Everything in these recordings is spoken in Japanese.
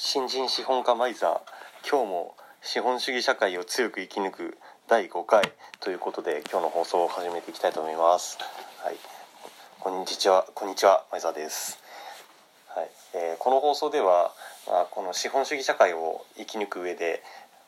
新人資本家マイザー今日も資本主義社会を強く生き抜く第5回ということで今日の放送を始めていきたいと思います。はい。こんにちはこんにちはマイザーです。はい、えーこの放送では、まあ、この資本主義社会を生き抜く上で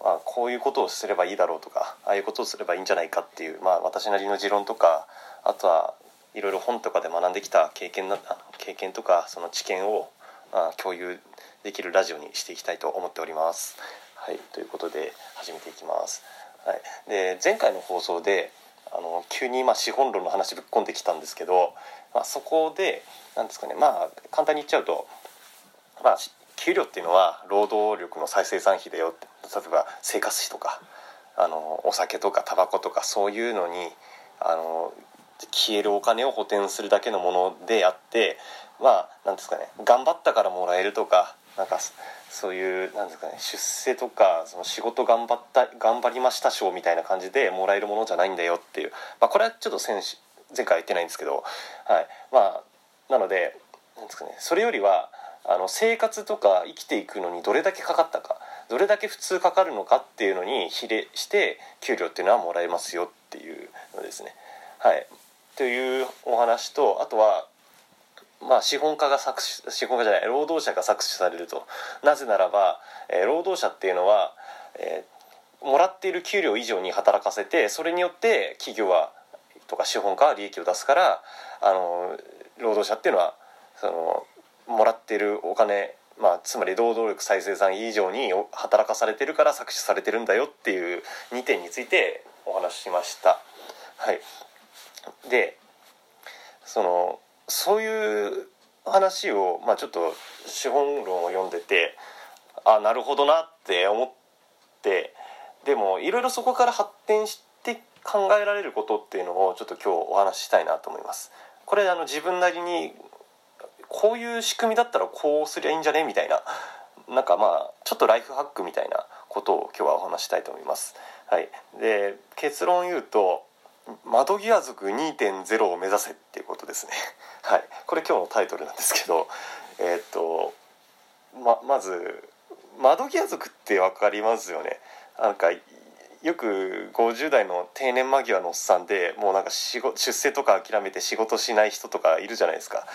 まあ、こういうことをすればいいだろうとかああいうことをすればいいんじゃないかっていう、まあ、私なりの持論とかあとはいろいろ本とかで学んできた経験な経験とかその知見を、あ、共有できるラジオにしていきたいと思っております。はい、ということで始めていきます。はい、で前回の放送であの急にま資本論の話ぶっ込んできたんですけど、まあ、そこでなんですかねまあ簡単に言っちゃうとまあ給料っていうのは労働力の再生産費だよって例えば生活費とかあのお酒とかタバコとかそういうのにあの消えるお金を補填するだけのものであってまあなんですかね頑張ったからもらえるとかなんかそういうなんですかね出世とかその仕事頑張った頑張りました賞みたいな感じでもらえるものじゃないんだよっていう、まあ、これはちょっと先週前回言ってないんですけど、はい、まあなのでなんですかねそれよりはあの生活とか生きていくのにどれだけかかったかどれだけ普通かかるのかっていうのに比例して給料っていうのはもらえますよっていうのですね。はい、というお話とあとはまあ、資本家が搾取資本家じゃない労働者が搾取されるとなぜならば、えー労働者っていうのは、えーもらっている給料以上に働かせてそれによって企業はとか資本家は利益を出すからあの労働者っていうのはそのもらっているお金、まあ、つまり労働力再生産以上に働かされてるから搾取されてるんだよっていう2点についてお話ししました。はい、でそのそういう話を、まあ、ちょっと資本論を読んでてあなるほどなって思ってでもいろいろそこから発展して考えられることっていうのをちょっと今日お話ししたいなと思います。これあの自分なりにこういう仕組みだったらこうすりゃいいんじゃねみたいななんかまあちょっとライフハックみたいなことを今日はお話ししたいと思います。はい、で結論言うと窓際族2.0を目指せっていうことですね。はい、これ今日のタイトルなんですけど、えーっとままず窓際族って分かりますよね。なんかよく50代の定年間際のおっさんでもうなんか仕事出世とか諦めて仕事しない人とかいるじゃないですか。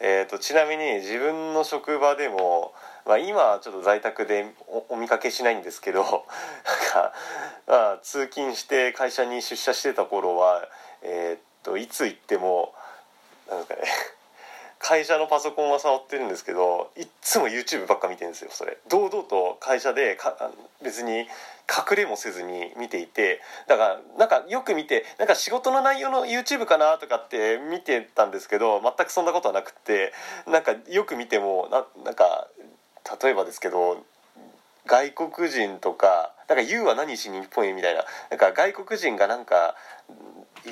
えー、とちなみに自分の職場でも、まあ、今はちょっと在宅でおお見かけしないんですけど なんか、まあ、通勤して会社に出社してた頃は、えー、といつ行ってもなんですかね会社のパソコンは触ってるんですけどいっつも YouTube ばっか見てるんですよそれ。堂々と会社でかあ別に隠れもせずに見ていてだからなんかよく見てなんか仕事の内容の YouTube かなとかって見てたんですけど全くそんなことはなくってなんかよく見てもななんか例えばですけど外国人とか「なんか YOU は何しに日本へ」みたいな。なんか外国人がなんか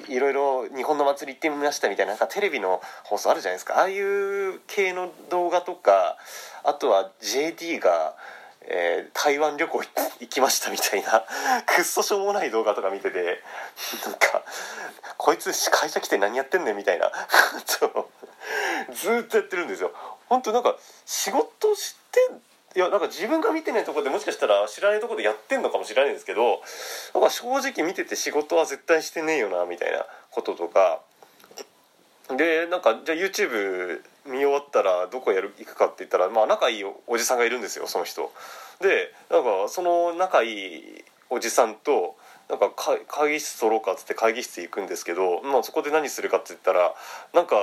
いろいろ日本の祭り行ってみましたみたいななんかテレビの放送あるじゃないですか。ああいう系の動画とかあとは JD が、えー台湾旅行行きましたみたいなくっそしょうもない動画とか見ててなんかこいつ会社来て何やってんねんみたいな。ことを ずっとやってるんですよ。本当なんか仕事していやなんか自分が見てないとこでもしかしたら知らないとこでやってんのかもしれないんですけどなんか正直見てて仕事は絶対してねえよなみたいなこととかでなんかじゃあ YouTube 見終わったらどこやる行くかって言ったらまあ仲いいおじさんがいるんですよその人。でなんかその仲いいおじさんとなんか会議室取ろうかっつって会議室行くんですけど、まあ、そこで何するかって言ったらなんか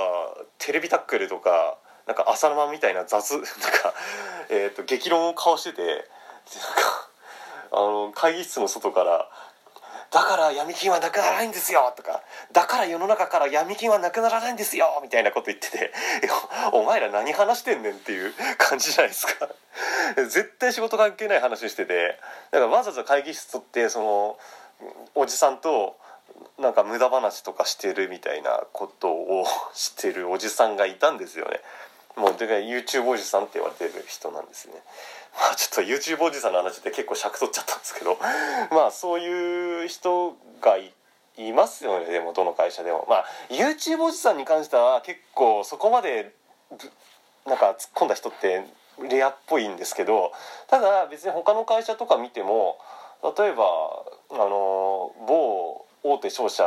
テレビタックルとかなんか朝生みたいな雑 なんか、えー、と激論を交わしててなんかあの会議室の外から「だから闇金はなくならないんですよ」とか「だから世の中から闇金はなくならないんですよ」みたいなこと言ってて「お前ら何話してんねん」っていう 感じじゃないですか。絶対仕事関係ない話しててだからわざわざ会議室取ってそのおじさんとなんか無駄話とかしてるみたいなことをしてるおじさんがいたんですよね。もうでかい YouTube おじさんって言われてる人なんですね。まあちょっと YouTube おじさんの話って結構尺取っちゃったんですけどまあそういう人がいいますよねでもどの会社でも。まあ YouTube おじさんに関しては結構そこまでなんか突っ込んだ人ってレアっぽいんですけどただ別に他の会社とか見ても例えばあの某大手商社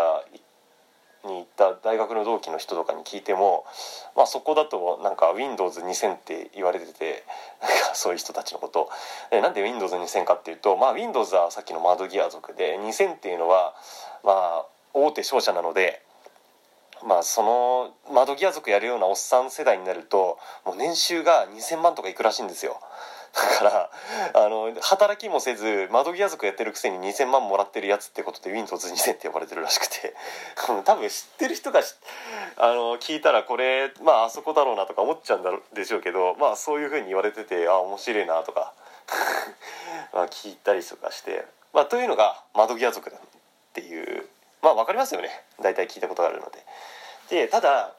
に行った大学の同期の人とかに聞いても、まあ、そこだとなんか Windows2000 って言われててそういう人たちのことえなんで Windows2000 かっていうと、まあ、Windows はさっきの窓ギア族で2000っていうのはまあ大手商社なので。まあその窓ギア族やるようなおっさん世代になるともう年収が2,000万とかいくらしいんですよだからあの働きもせず窓ギア族やってるくせに2,000万もらってるやつってことで Windows2000 って呼ばれてるらしくて。多分知ってる人があの聞いたらこれまああそこだろうなとか思っちゃうんだでしょうけどまあそういうふうに言われててあ面白いなとか。まあ聞いたりとかして、まあ、というのが窓ギア族っていう。まあ分かりますよね。大体聞いたことがあるので。でただ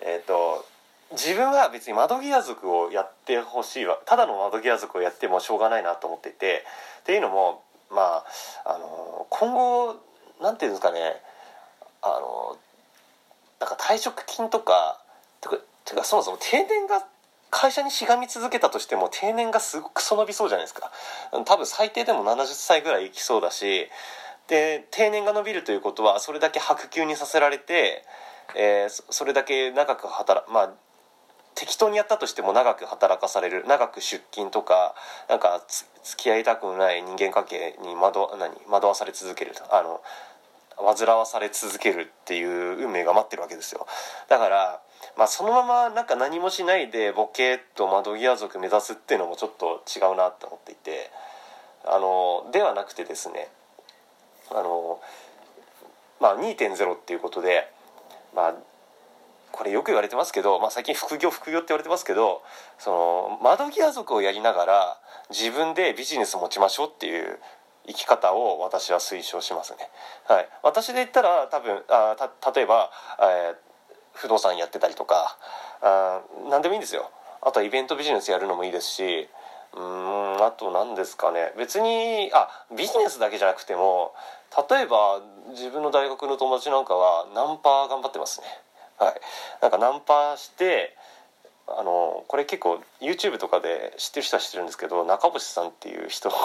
えっ、ー、と自分は別に窓際族をやってほしいわ。ただの窓際族をやってもしょうがないなと思っていてっていうのもまああの今後なんていうんですかねあのなんか退職金とかてかてかそもそも定年が会社にしがみ続けたとしても定年がすごくクソ伸びそうじゃないですか。多分最低でも70歳ぐらいいきそうだしで定年が伸びるということはそれだけ白球にさせられて、えー、それだけ長く働まあ適当にやったとしても長く働かされる長く出勤とかなんか付き合いたくない人間関係に惑何？惑わされ続けるあの煩わされ続けるっていう運命が待ってるわけですよ。だから、まあ、そのままなんか何もしないでボケっと窓際族目指すっていうのもちょっと違うなと思っていてあのではなくてですねあの、まあ、2.0っていうことで、まあ、これよく言われてますけど、まあ、最近副業副業って言われてますけどその窓際族をやりながら自分でビジネス持ちましょうっていう生き方を私は推奨しますね。はい、私で言ったら多分あた例えば、えー、不動産やってたりとかあ何でもいいんですよ。あとはイベントビジネスやるのもいいですしうんあと何ですかね別にあビジネスだけじゃなくても例えば自分の大学の友達なんかはナンパ頑張ってますね。はい、なんかナンパしてあのこれ結構 YouTube とかで知ってる人は知ってるんですけど中星さんっていう人 が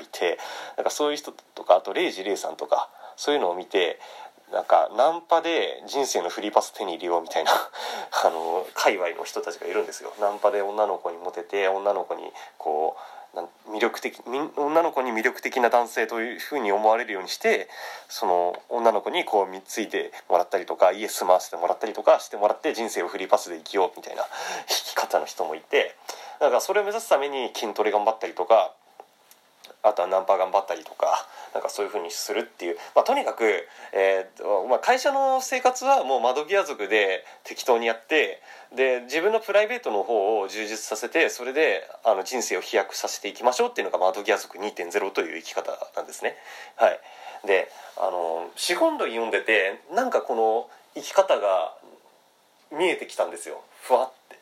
いてなんかそういう人とかあとレイジレイさんとかそういうのを見てなんかナンパで人生のフリーパス手に入れようみたいな あの界隈の人たちがいるんですよ。ナンパで女の子にモテて女の子にこう魅力的女の子に魅力的な男性というふうに思われるようにしてその女の子にこう貢いてもらったりとか家住まわせてもらったりとかしてもらって人生をフリーパスで生きようみたいな生き方の人もいてだからそれを目指すために筋トレ頑張ったりとかあとはナンパ頑張ったりとかなんかそういうふうにするっていう、まあ、とにかく、えーまあ、会社の生活はもう窓際族で適当にやってで自分のプライベートの方を充実させてそれであの人生を飛躍させていきましょうっていうのが窓際族2.0という生き方なんですね。はい、であの資本論読んでてなんかこの生き方が見えてきたんですよふわって。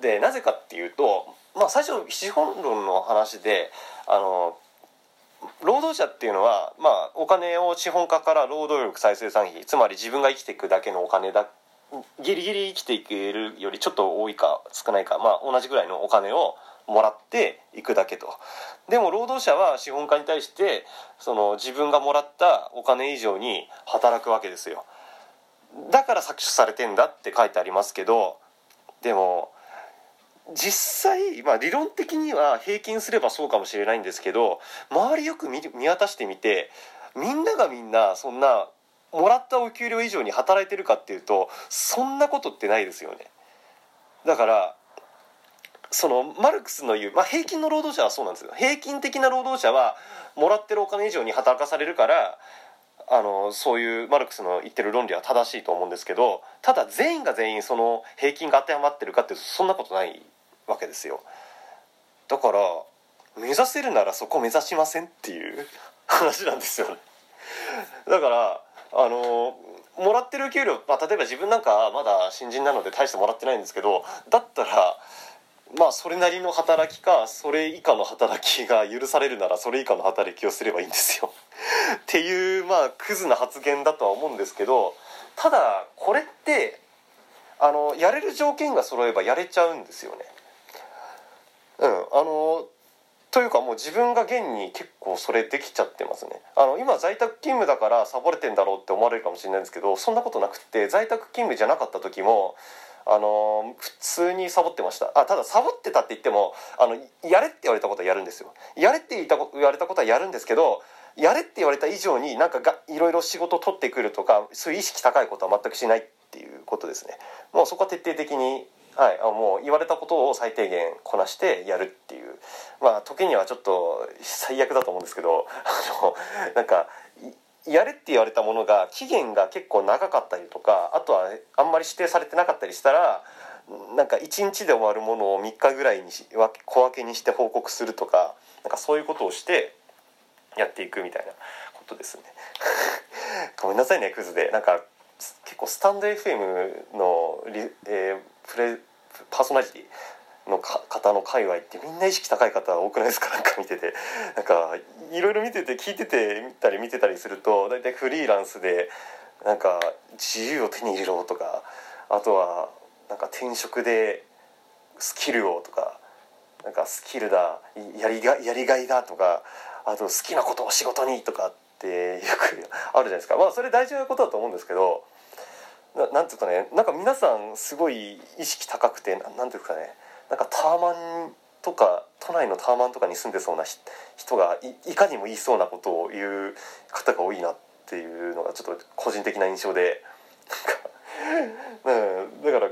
でなぜかっていうと、まあ、最初資本論の話であの労働者っていうのは、まあ、お金を資本家から労働力再生産費つまり自分が生きていくだけのお金だギリギリ生きていけるよりちょっと多いか少ないか、まあ、同じぐらいのお金をもらっていくだけと。でも労働者は資本家に対してその自分がもらったお金以上に働くわけですよ。だから搾取されてんだって書いてありますけどでも実際、まあ、理論的には平均すればそうかもしれないんですけど周りよく見渡してみてみんながみんなそんなもらったお給料以上に働いてるかっていうとそんなことってないですよね。だからそのマルクスの言う、まあ、平均の労働者はそうなんですよ平均的な労働者はもらってるお金以上に働かされるからあのそういうマルクスの言ってる論理は正しいと思うんですけどただ全員が全員その平均が当てはまってるかっていうとそんなことないわけですよ。だから目指せるならそこ目指しませんっていう 話なんですよね。だからあのもらってる給料、まあ、例えば自分なんかまだ新人なので大してもらってないんですけどだったらまあそれなりの働きかそれ以下の働きが許されるならそれ以下の働きをすればいいんですよ。っていうまあクズな発言だとは思うんですけどただこれってあのやれる条件が揃えばやれちゃうんですよね。うんあのというかもう自分が現に結構それできちゃってますね。あの今在宅勤務だからサボれてんだろうって思われるかもしれないんですけどそんなことなくって在宅勤務じゃなかった時もあの普通にサボってました。あただサボってたって言ってもあのやれって言われたことはやるんですよ。やれって言った言われたことはやるんですけどやれって言われた以上になんかがいろいろ仕事取ってくるとかそういう意識高いことは全くしないっていうことですね。もうそこは徹底的にはい、もう言われたことを最低限こなしてやるっていう。まあ時にはちょっと最悪だと思うんですけどあのなんかやれって言われたものが期限が結構長かったりとかあとはあんまり指定されてなかったりしたらなんか1日で終わるものを3日ぐらいに小分けにして報告するとかなんかそういうことをしてやっていくみたいなことですね。ごめんなさいねクズで。なんか結構スタンド FM のリ、えー、プレパーソナリティの方の界隈ってみんな意識高い方多くないですか？なんか見てて。なんかいろいろ見てて聞いてて見たり見てたりすると大体フリーランスでなんか自由を手に入れろとかあとはなんか転職でスキルをとかなんかスキルだやりがやりがいだとかあと好きなことを仕事にとかってよくあるじゃないですか。まあそれ大事なことだと思うんですけどななんていうかねなんか皆さんすごい意識高くてななんていうかねなんかタワマンとか都内のタワマンとかに住んでそうな人がいかにも言いそうなことを言う方が多いなっていうのがちょっと個人的な印象でなんか、うん、だから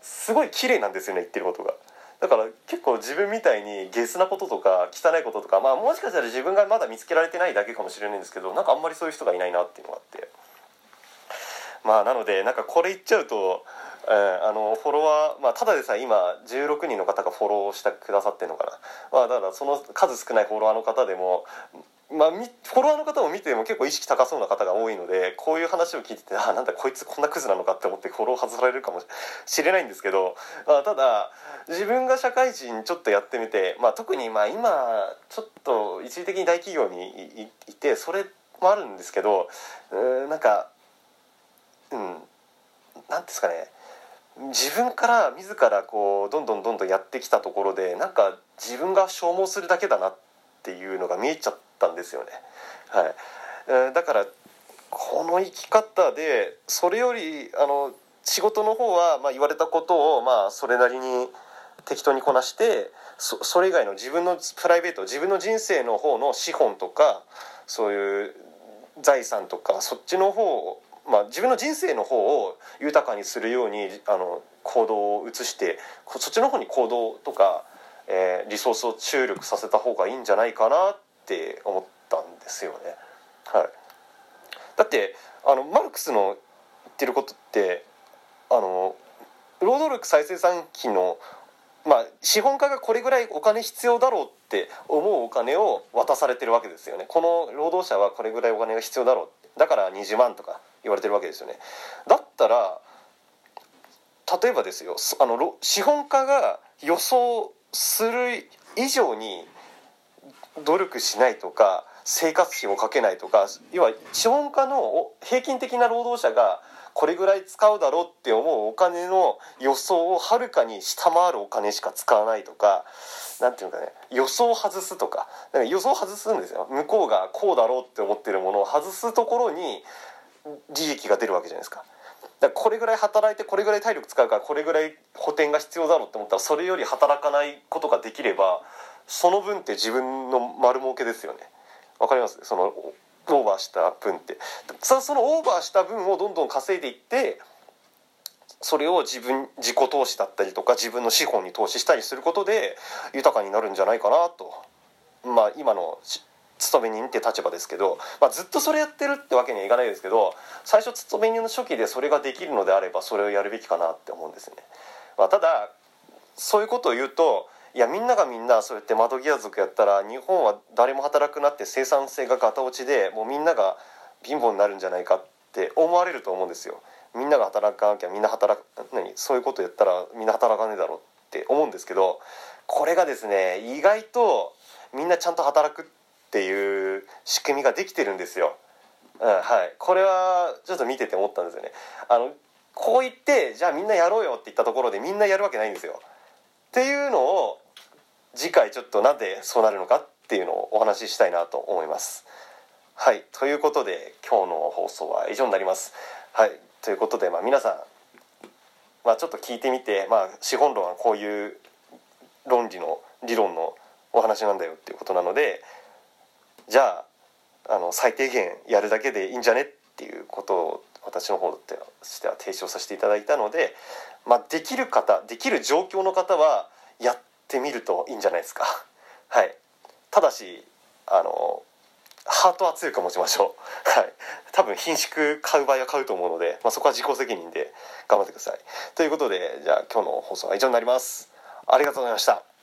すごい綺麗なんですよね言ってることが。だから結構自分みたいにゲスなこととか汚いこととかまあもしかしたら自分がまだ見つけられてないだけかもしれないんですけどなんかあんまりそういう人がいないなっていうのがあってまあなのでなんかこれ言っちゃうと、えー、あのフォロワー、まあ、ただでさえ今16人の方がフォローしてくださってるのかな、まあた、だその数少ないフォロワーの方でもまあ、フォロワーの方を見ても結構意識高そうな方が多いのでこういう話を聞いててあなんだこいつこんなクズなのかって思ってフォロー外されるかもしれないんですけど、まあ、ただ自分が社会人ちょっとやってみて、まあ、特にまあ今ちょっと一時的に大企業にいてそれもあるんですけどうんなんかうん何ですかね自分から自らこうどんどんどんどんやってきたところでなんか自分が消耗するだけだなっていうのが見えちゃったんですよね。はい、えー、だからこの生き方でそれよりあの仕事の方はまあ言われたことをまあそれなりに適当にこなしてそそれ以外の自分のプライベート自分の人生の方の資本とかそういう財産とかそっちの方まあ、自分の人生の方を豊かにするようにあの行動を移してそっちの方に行動とか、えー、リソースを注力させた方がいいんじゃないかなって思ったんですよね。はい、だってあのマルクスの言ってることってあの労働力再生産機のまあ、資本家がこれぐらいお金必要だろうって思うお金を渡されてるわけですよね。この労働者はこれぐらいお金が必要だろうだから20万とか言われてるわけですよね。だったら例えばですよあの資本家が予想する以上に努力しないとか生活費をかけないとか要は資本家の平均的な労働者がこれぐらい使うだろうって思うお金の予想をはるかに下回るお金しか使わないとか何て言うかね予想を外すとか予想を外すんですよ向こうがこうだろうって思ってるものを外すところに利益が出るわけじゃないですか。だこれぐらい働いてこれぐらい体力使うからこれぐらい補填が必要だろうって思ったらそれより働かないことができればその分って自分の丸儲けですよね。わかります？そのオーバーした分ってそのオーバーした分をどんどん稼いでいってそれを自分自己投資だったりとか自分の資本に投資したりすることで豊かになるんじゃないかなとまあ今の勤め人って立場ですけど、まあ、ずっとそれやってるってわけにはいかないですけど最初勤め人の初期でそれができるのであればそれをやるべきかなって思うんですね。まあ、ただそういうことを言うといやみんながみんなそうやって窓際族やったら日本は誰も働くなって生産性がガタ落ちでもうみんなが貧乏になるんじゃないかって思われると思うんですよ。みんなが働かなきゃみんな働く何そういうこと言ったらみんな働かねえだろうって思うんですけどこれがですね意外とみんなちゃんと働くっていう仕組みができてるんですよ。うん、はいこれはちょっと見てて思ったんですよね。あのこう言ってじゃあみんなやろうよって言ったところでみんなやるわけないんですよ。っていうのを次回ちょっとなんでそうなるのかっていうのをお話ししたいなと思いますはいということで今日の放送は以上になりますはいということで、まあ、皆さん、まあ、ちょっと聞いてみて、まあ、資本論はこういう論理の理論のお話なんだよっていうことなのでじゃああの最低限やるだけでいいんじゃねっていうことを私の方としては提唱させていただいたので、まあ、できる方できる状況の方はやってみるといいんじゃないですか。はいただしあのハートは強く持ちましょう。はい。多分品種買う場合は買うと思うので、まあ、そこは自己責任で頑張ってください。ということで、じゃあ今日の放送は以上になります。ありがとうございました。